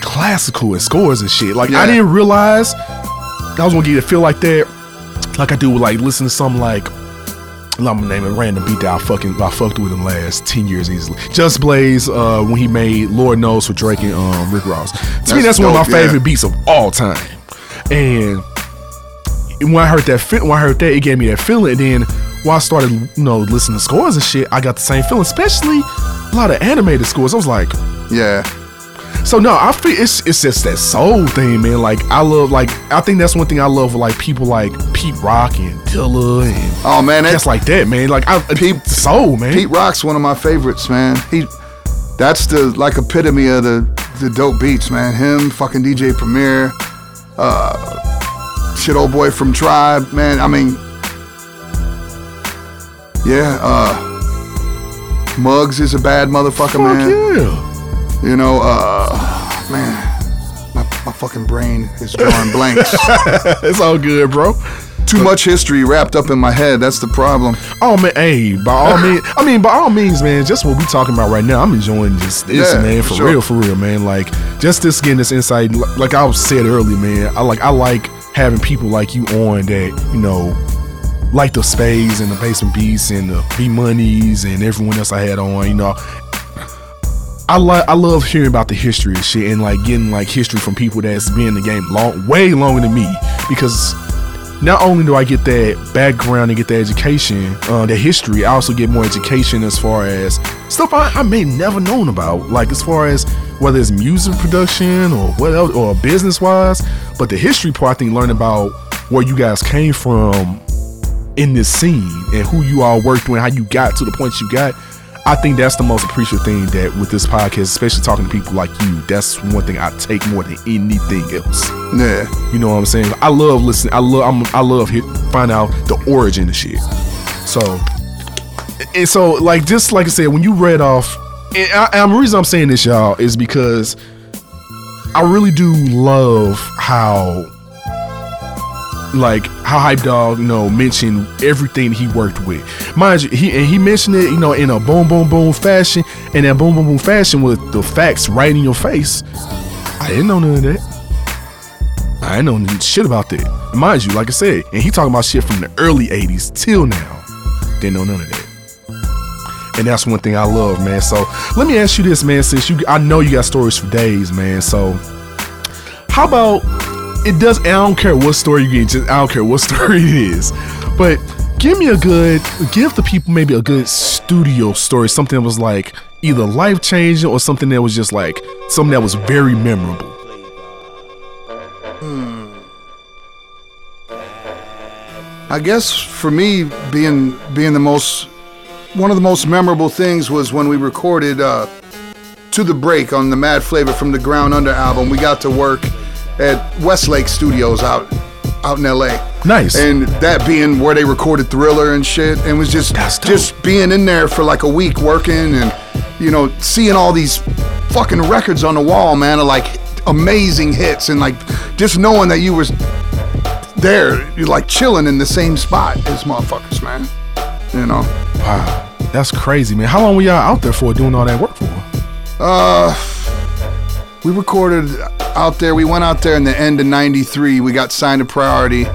classical and scores and shit. Like I didn't realize I was gonna get a feel like that, like I do with like listen to something like. I'm gonna name a random beat that I fucking I fucked with him last ten years easily. Just Blaze uh, when he made Lord Knows for Drake and um, Rick Ross. To me, That's that's one of my dope, yeah. favorite beats of all time. And when I heard that when I heard that, it gave me that feeling. And then when I started, you know, listening to scores and shit, I got the same feeling. Especially a lot of animated scores. I was like, Yeah. So no, I feel it's it's just that soul thing, man. Like I love, like I think that's one thing I love like people like Pete Rock and Dilla and Oh man, just that, like that, man. Like I Pete soul, man. Pete Rock's one of my favorites, man. He, that's the like epitome of the the dope beats, man. Him, fucking DJ Premier, uh, shit, old boy from Tribe, man. I mean, yeah, uh, Muggs is a bad motherfucker, Fuck man. yeah. You know, uh, man, my, my fucking brain is drawing blanks. it's all good, bro. Too much history wrapped up in my head. That's the problem. Oh man, hey, by all means, I mean by all means, man. Just what we talking about right now, I'm enjoying just this, Yeah, man. for sure. real, for real, man. Like just this getting this insight. Like I said earlier, man. I like I like having people like you on that you know, like the Spades and the Basement Beasts and the B Monies and everyone else I had on. You know, I like I love hearing about the history of shit and like getting like history from people that's been in the game long, way longer than me because not only do I get that background and get that education, uh, the history, I also get more education as far as stuff I, I may never known about, like as far as whether it's music production or what else, or business wise. But the history part, I think, learning about where you guys came from in this scene and who you all worked with, how you got to the point you got. I think that's the most appreciative thing that with this podcast, especially talking to people like you, that's one thing I take more than anything else. Yeah. You know what I'm saying? I love listening. I love. I'm, I love hit, find out the origin of shit. So, and so like just like I said, when you read off, and, I, and the reason I'm saying this, y'all, is because I really do love how like how Hype Dawg, you know, mentioned everything he worked with. Mind you, he and he mentioned it, you know, in a boom boom boom fashion, and that boom boom boom fashion with the facts right in your face. I didn't know none of that. I didn't know shit about that. Mind you, like I said, and he talking about shit from the early 80s till now. Didn't know none of that. And that's one thing I love, man. So let me ask you this, man, since you I know you got stories for days, man. So how about it does I don't care what story you get, just I don't care what story it is. But give me a good give the people maybe a good studio story, something that was like either life changing or something that was just like something that was very memorable. I guess for me, being being the most one of the most memorable things was when we recorded uh, "To the Break" on the Mad Flavor from the Ground Under album. We got to work at Westlake Studios out out in L.A. Nice. And that being where they recorded Thriller and shit, and was just just being in there for like a week working and you know seeing all these fucking records on the wall, man, of like amazing hits and like just knowing that you was there, you're like chilling in the same spot as motherfuckers, man. You know. Wow. That's crazy, man. How long were y'all out there for doing all that work for? Uh, we recorded out there. We went out there in the end of '93. We got signed to Priority,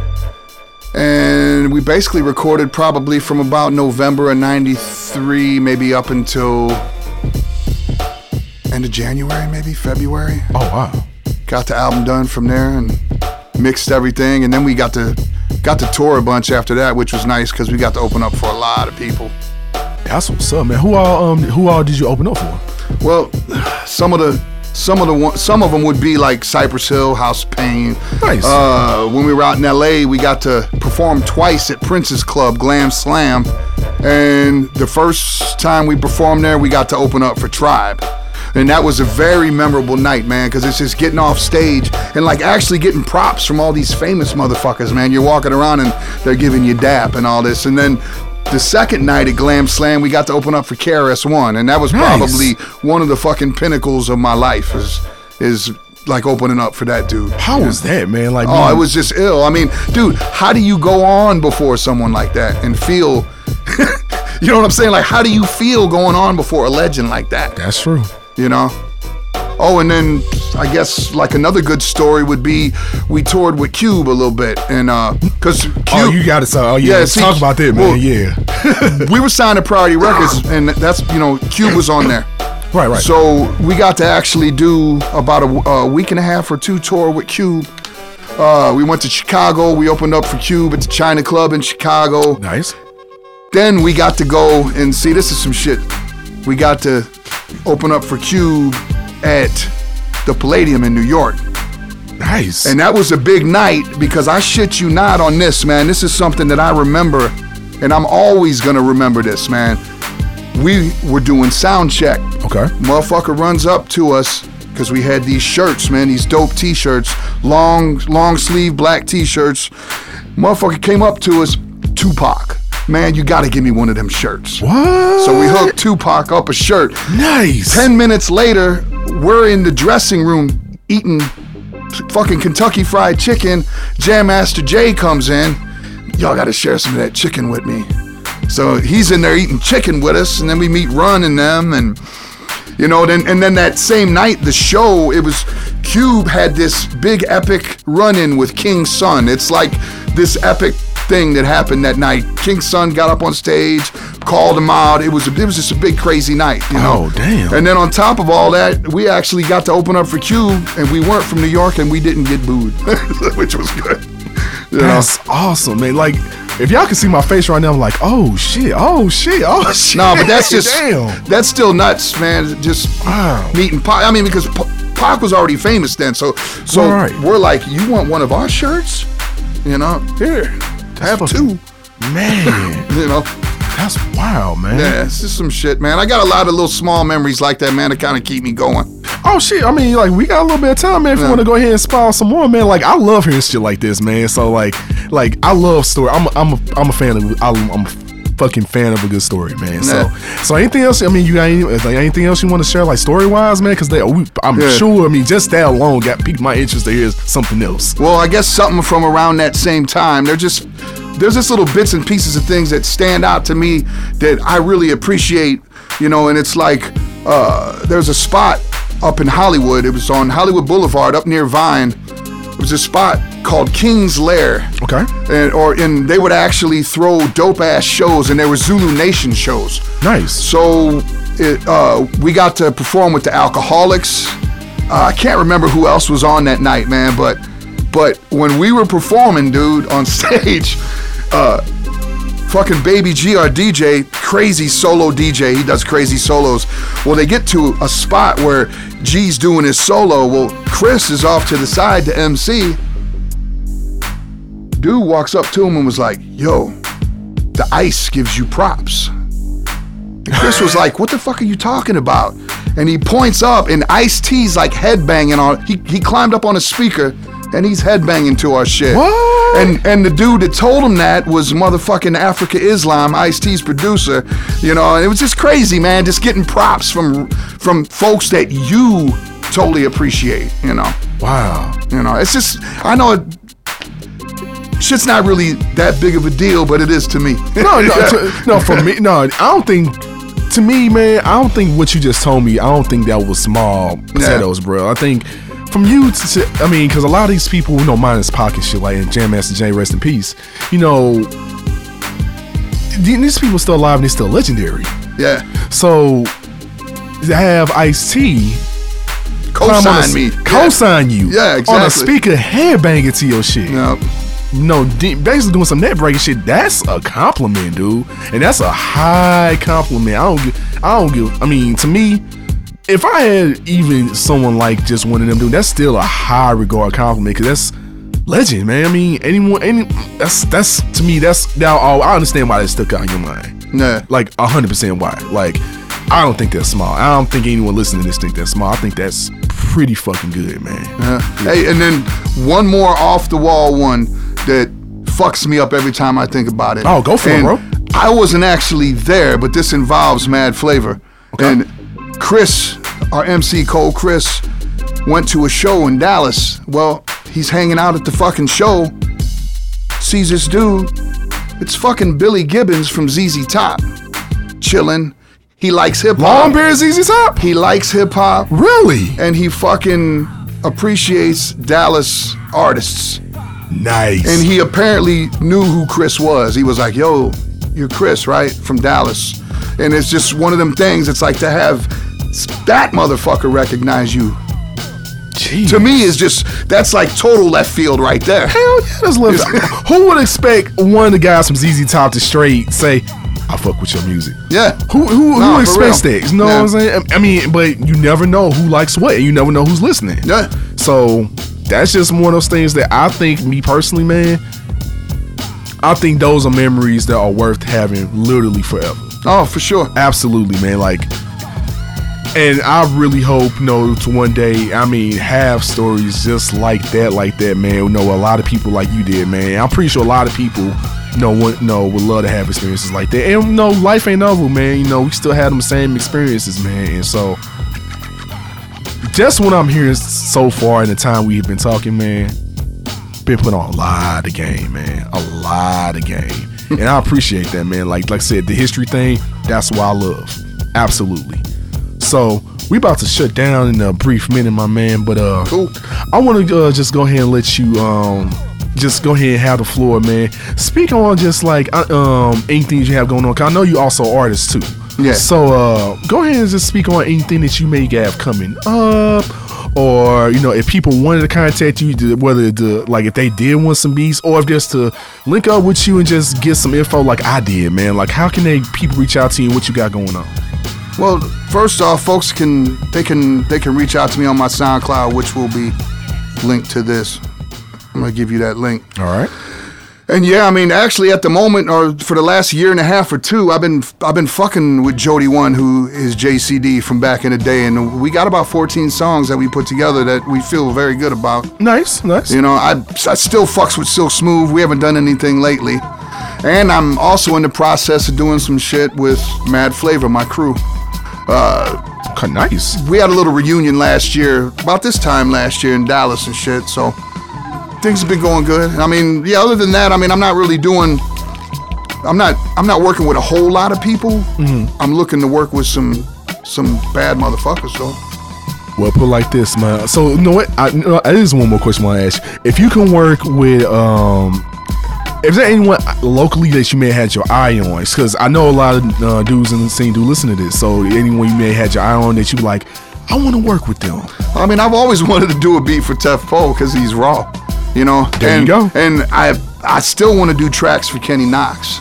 and we basically recorded probably from about November of '93, maybe up until end of January, maybe February. Oh wow. Got the album done from there and mixed everything, and then we got to got to tour a bunch after that, which was nice because we got to open up for a lot of people. That's what's up, man. Who all um who all did you open up for? Well, some of the some of the one, some of them would be like Cypress Hill, House of Pain. Nice. Uh, when we were out in LA, we got to perform twice at Prince's Club, Glam Slam, and the first time we performed there, we got to open up for Tribe. And that was a very memorable night, man, because it's just getting off stage and like actually getting props from all these famous motherfuckers, man. You're walking around and they're giving you dap and all this. And then the second night at Glam Slam, we got to open up for KRS-One, and that was Nice. probably one of the fucking pinnacles of my life. Is is like opening up for that dude. How was that, man? Like Oh, man, it was just ill. I mean, dude, how do you go on before someone like that and feel? you know what I'm saying? Like, how do you feel going on before a legend like that? That's true. You know. Oh, and then I guess like another good story would be we toured with Cube a little bit, and uh, cause Cube, Oh, you got to talk. Oh yeah, Yeah, see, talk about that, man. well- yeah. we were signed to Priority Records, and that's you know Cube was on there. Right, right. So we got to actually do about a, a week and a half or two tour with Cube. Uh, we went to Chicago. We opened up for Cube at the China Club in Chicago. nice. Then we got to go and see. This is some shit. We got to open up for Cube at the Palladium in New York. Nice. And that was a big night because I shit you not on this, man. This is something that I remember, and I'm always gonna remember this, man. We were doing sound check. okay. Motherfucker runs up to us because we had these shirts, man, these dope t-shirts, long, long sleeve black t-shirts. Motherfucker came up to us, Tupac. Man, you gotta give me one of them shirts. What? So we hooked Tupac up a shirt. Nice. 10 minutes later, we're in the dressing room eating fucking Kentucky Fried Chicken. Jam Master Jay comes in. Y'all got to share some of that chicken with me. So he's in there eating chicken with us, and then we meet Run and them, and you know, then and then that same night, the show, it was Cube had this big epic run-in with King Sun. It's like this epic thing that happened that night. King Sun got up on stage, called him out. It was it was just a big crazy night, you know. Oh, damn. And then on top of all that, we actually got to open up for Cube, and we weren't from New York, and we didn't get booed, which was good. You know? That's awesome, man. Like, if y'all can see my face right now, I'm like, oh shit, oh shit, oh shit. No, but that's just damn. that's still nuts, man. Just Wow. meeting Pac. I mean, because Pac was already famous then, so so Right. we're like, you want one of our shirts? You know, here, have two. Man, You know, that's wild, man. yeah, it's just some shit, man. I got a lot of little small memories like that, man, to kind of keep me going. Oh shit! I mean, like we got a little bit of time, man. If you want to go ahead and spoil some more, man. Like I love hearing shit like this, man. So like, like I love story. I'm, a, I'm, a, I'm a fan of. I'm, I'm a fucking fan of a good story, man. So, so anything else? I mean, you got any, like, anything else you want to share, like story wise, man? Because they, we, I'm Yeah. sure. I mean, just that alone got piqued my interest to hear something else. Well, I guess something from around that same time. They're just there's just little bits and pieces of things that stand out to me that I really appreciate, you know, and it's like uh, there's a spot up in Hollywood. It was on Hollywood Boulevard up near Vine. It was a spot called King's Lair. Okay. And or and they would actually throw dope ass shows and there were Zulu Nation shows. Nice. So it, uh, we got to perform with the Alkaholiks. Uh, I can't remember who else was on that night, man. But but when we were performing, dude, on stage, uh, fucking Baby G, DJ, crazy solo DJ. He does crazy solos. Well, they get to a spot where G's doing his solo. Well, Chris is off to the side to MC. Dude walks up to him and was like, "Yo, the ice gives you props." And Chris was like, "What the fuck are you talking about?" And he points up, and Ice T's like headbanging on. He he climbed up on a speaker, and he's headbanging to our shit. What? And and the dude that told him that was motherfucking Afrika Islam, Ice T's producer. You know, and it was just crazy, man. Just getting props from from folks that you totally appreciate. You know, Wow. you know. It's just I know it. Shit's not really that big of a deal, but it is to me. No, no, to- no. For me, no. I don't think. To me, man, I don't think what you just told me. I don't think that was small potatoes, bro. I think from you to, to I mean, because a lot of these people, you know, minus pocket shit, like and Jam Master Jay, rest in peace. You know, these people still alive and they're still legendary. yeah. So to have Ice T Co-sign me. co-sign you, Yeah, on a exactly. speaker headbanging to your shit Yeah. no, basically doing some net breaking shit. That's a compliment, dude, and that's a high compliment. I don't, give, I don't give. I mean, to me, if I had even someone like just one of them, dude, that's still a high regard compliment because that's legend, man. I mean, anyone, any, that's that's to me, that's now. Oh, I understand why that stuck out in your mind. Yeah. Like hundred percent why. Like, I don't think that's small. I don't think anyone listening to this think that's small. I think that's pretty fucking good, man. Yeah. Hey, and then one more off the wall one that fucks me up every time I think about it. Oh, go for it, bro. I wasn't actually there, but this involves Mad Flavor. And Chris, our MC Cole Chris, went to a show in Dallas. Well, he's hanging out at the fucking show, sees this dude. It's fucking Billy Gibbons from ZZ Top, chilling. He likes hip hop. Long beard ZZ Top? He likes hip hop Really? and he fucking appreciates Dallas artists. Nice. And he apparently knew who Chris was. He was like, "Yo, you're Chris, right? From Dallas." And it's just one of them things. It's like to have that motherfucker recognize you. Jeez. To me, is just that's like total left field right there. Hell yeah, that's left. Who would expect one of the guys from ZZ Top to straight say, "I fuck with your music"? Yeah. Who who, Nah, who expects that? You know Yeah. what I'm saying? I mean, but you never know who likes what, and you never know who's listening. Yeah. So that's just one of those things that I think, me personally, man. I think those are memories that are worth having literally forever. Oh, for sure. Absolutely, man. Like, and I really hope, you know, to one day, I mean, have stories just like that, like that, man. You know, a lot of people like you did, man. I'm pretty sure a lot of people, you know, you know, would love to have experiences like that. And you know, life ain't over, man. You know, we still have them same experiences, man. And so, just what I'm hearing so far in the time we've been talking, man, been put on a lot of game, man. A lot of game. and I appreciate that, man. Like like I said, the history thing, that's what I love. Absolutely. So we about to shut down in a brief minute, my man. But uh Cool. I wanna uh, just go ahead and let you um just go ahead and have the floor, man. Speak on just like uh, um anything you have going on. 'cause I know you also artist too. Yeah. So uh go ahead and just speak on anything that you may have coming up. Or you know, if people wanted to contact you, whether the like if they did want some beats, or if just to link up with you and just get some info, like I did, man. Like, how can they people reach out to you? and What you got going on? Well, first off, folks can they can they can reach out to me on my SoundCloud, which will be linked to this. I'm gonna give you that link. All right. And yeah, I mean, actually, at the moment, or for the last year and a half or two, I've been I've been fucking with Jody One, who is JCD from back in the day, and we got about 14 songs that we put together that we feel very good about. Nice, nice. You know, I, I still fucks with Silk Smooth. We haven't done anything lately. And I'm also in the process of doing some shit with Mad Flavor, my crew. Okay, nice. We had a little reunion last year, about this time last year in Dallas and shit. So things have been going good. I mean, yeah. Other than that, I mean, I'm not really doing. I'm not. I'm not working with a whole lot of people. I'm looking to work with some some bad motherfuckers though. Well, put like this, man. So you know what? I, you know, there's one more question I want to ask. you. If you can work with, um, if there anyone locally that you may have had your eye on, because I know a lot of uh, dudes in the scene do listen to this. So anyone you may have had your eye on that you like, I want to work with them. I mean, I've always wanted to do a beat for Tef Poe because he's raw, you know. There you and, go. And I I still want to do tracks for Kenny Knox.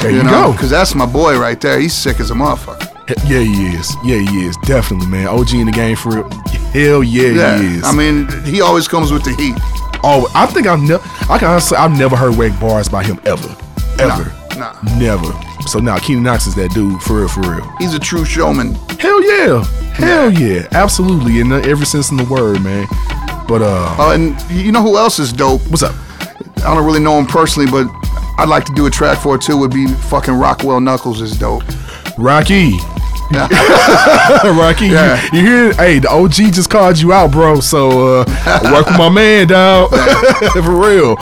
There You, you, know, go. because that's my boy right there. He's sick as a motherfucker. Yeah, he is. Yeah, he is. Definitely, man. OG in the game for real. Hell yeah, Yeah, he is. I mean, he always comes with the heat. Oh, I think I've never. I can honestly, I've never heard whack bars by him ever, ever, Nah, never. So now Keenan Knox is that dude for real, for real. he's a true showman. Hell yeah, hell yeah, absolutely, in every sense in the word, man. But uh, Oh, and you know who else is dope? what's up? I don't really know him personally, but I'd like to do a track for it too. Would be fucking Rockwell Knuckles is dope. Rocky. Rocky, Yeah. you, you hear? Hey, the OG just called you out, bro. So uh, work with my man, dog. For real.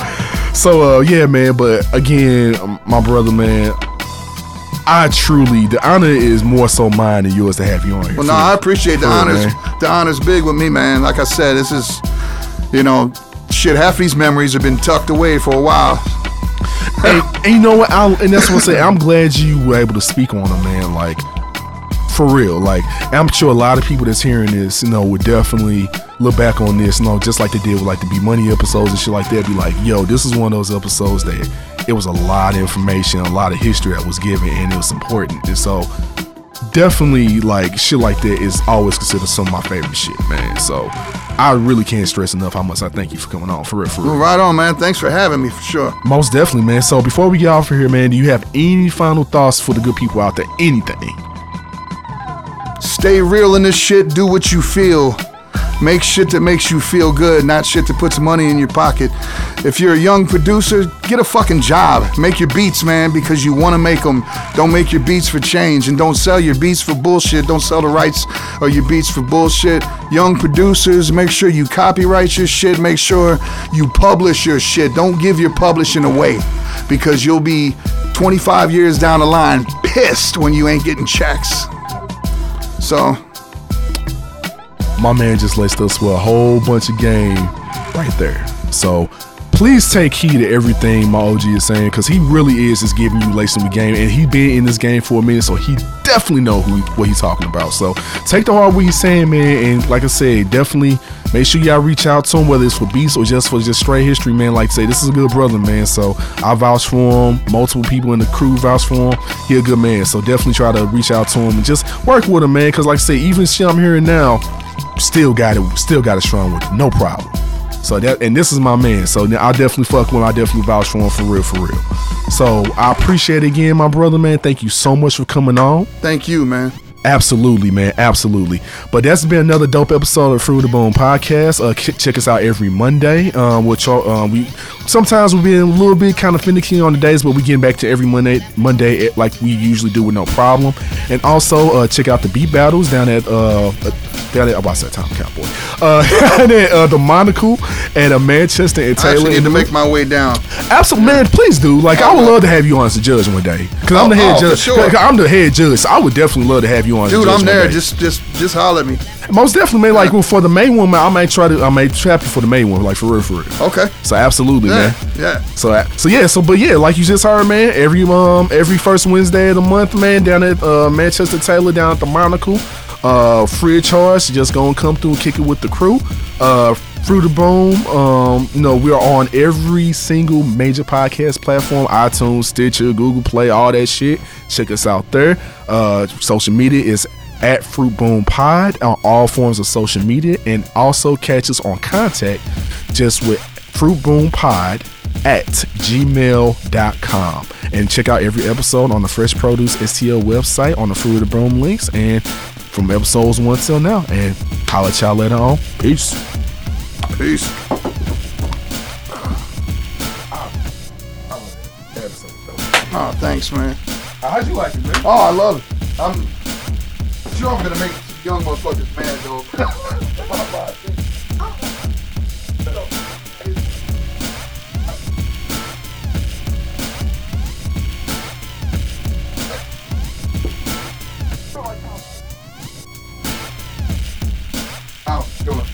So uh, yeah, man. But again, um, my brother, man. I truly, the honor is more so mine than yours to have you on here. Well, no, I appreciate the For real, honors. man. The honors big with me, man. Like I said, this is, you know, shit. Half these memories have been tucked away for a while. and, and you know what? I, and that's what I say. I'm glad you were able to speak on them, man. Like, for real. Like, I'm sure a lot of people that's hearing this, you know, would definitely look back on this, you know, just like they did with like the B Money episodes and shit like that. Be like, yo, this is one of those episodes that it was a lot of information, a lot of history that was given, and it was important. And so, definitely, like, shit like that is always considered some of my favorite shit, man. So, I really can't stress enough how much I thank you for coming on, for real, for real. Well, right on, man. Thanks for having me, for sure. Most definitely, man. So before we get off of here, man, do you have any final thoughts for the good people out there? Anything? Stay real in this shit. Do what you feel. Make shit that makes you feel good, not shit that puts money in your pocket. If you're a young producer, get a fucking job. Make your beats, man, because you want to make them. Don't make your beats for change and don't sell your beats for bullshit. Don't sell the rights of your beats for bullshit. Young producers, make sure you copyright your shit. Make sure you publish your shit. Don't give your publishing away because you'll be 25 years down the line pissed when you ain't getting checks. So, My man just lets us with a whole bunch of game right there. So please take heed to everything my OG is saying because he really is just giving you lacing with game and he been in this game for a minute so he definitely know who what he's talking about. So take the hard what he's saying man and like i said definitely make sure y'all reach out to him whether it's for beats or just for just straight history man. Like say this is a good brother man so i vouch for him. Multiple people in the crew vouch for him. He a good man so definitely try to reach out to him and just work with him man because like i say even shit i'm hearing now still got it still got it strong with it no problem so that and this is my man. So I definitely fuck with him. I definitely vouch for him for real, for real. So I appreciate it again, my brother, man. Thank you so much for coming on. thank you, man. Absolutely, man. Absolutely. But that's been another dope episode of Fruit of the Boom podcast. Uh, check us out every Monday. Um, which are, um, we sometimes we're being a little bit kind of finicky on the days, but we getting back to every Monday, Monday eh, like we usually do with no problem. And also uh, check out the beat battles down at uh, down at oh, I said Tom Cowboy. Uh, at uh, the Monocle at uh, Manchester and I Taylor. actually need to make my way down. Absolutely, man. Please do. Like, I would love to have you on as a judge one day, because I'm the Oh, head oh, judge. sure. I'm the head judge. So I would definitely love to have you on. as Dude, judge I'm there. day. Just just just holler at me. most definitely, man. Like well, for the main one, man, I may try to. I may trap you for the main one, like for real, for real. Okay. So absolutely, Yeah, man. yeah. So so yeah. So but yeah, like you just heard, man. Every um every first Wednesday of the month, man, down at uh, Manchester Taylor, down at the Monocle, uh, free of charge. Just gonna come through and kick it with the crew. Uh, Fruit of Boom. Um, you know, we are on every single major podcast platform: iTunes, Stitcher, Google Play, all that shit. Check us out there. Uh, social media is at Fruit Boom Pod on all forms of social media, and also catch us on contact just with Fruit Boom Pod at gmail.com and check out every episode on the Fresh Produce STL website on the Fruit of the links and from episodes one till now. And holla at y'all later on. Peace. Peace. Oh, thanks, man. How'd you like it, man? Oh, I love it. I'm sure I'm gonna make young motherfuckers mad, though. Out, go.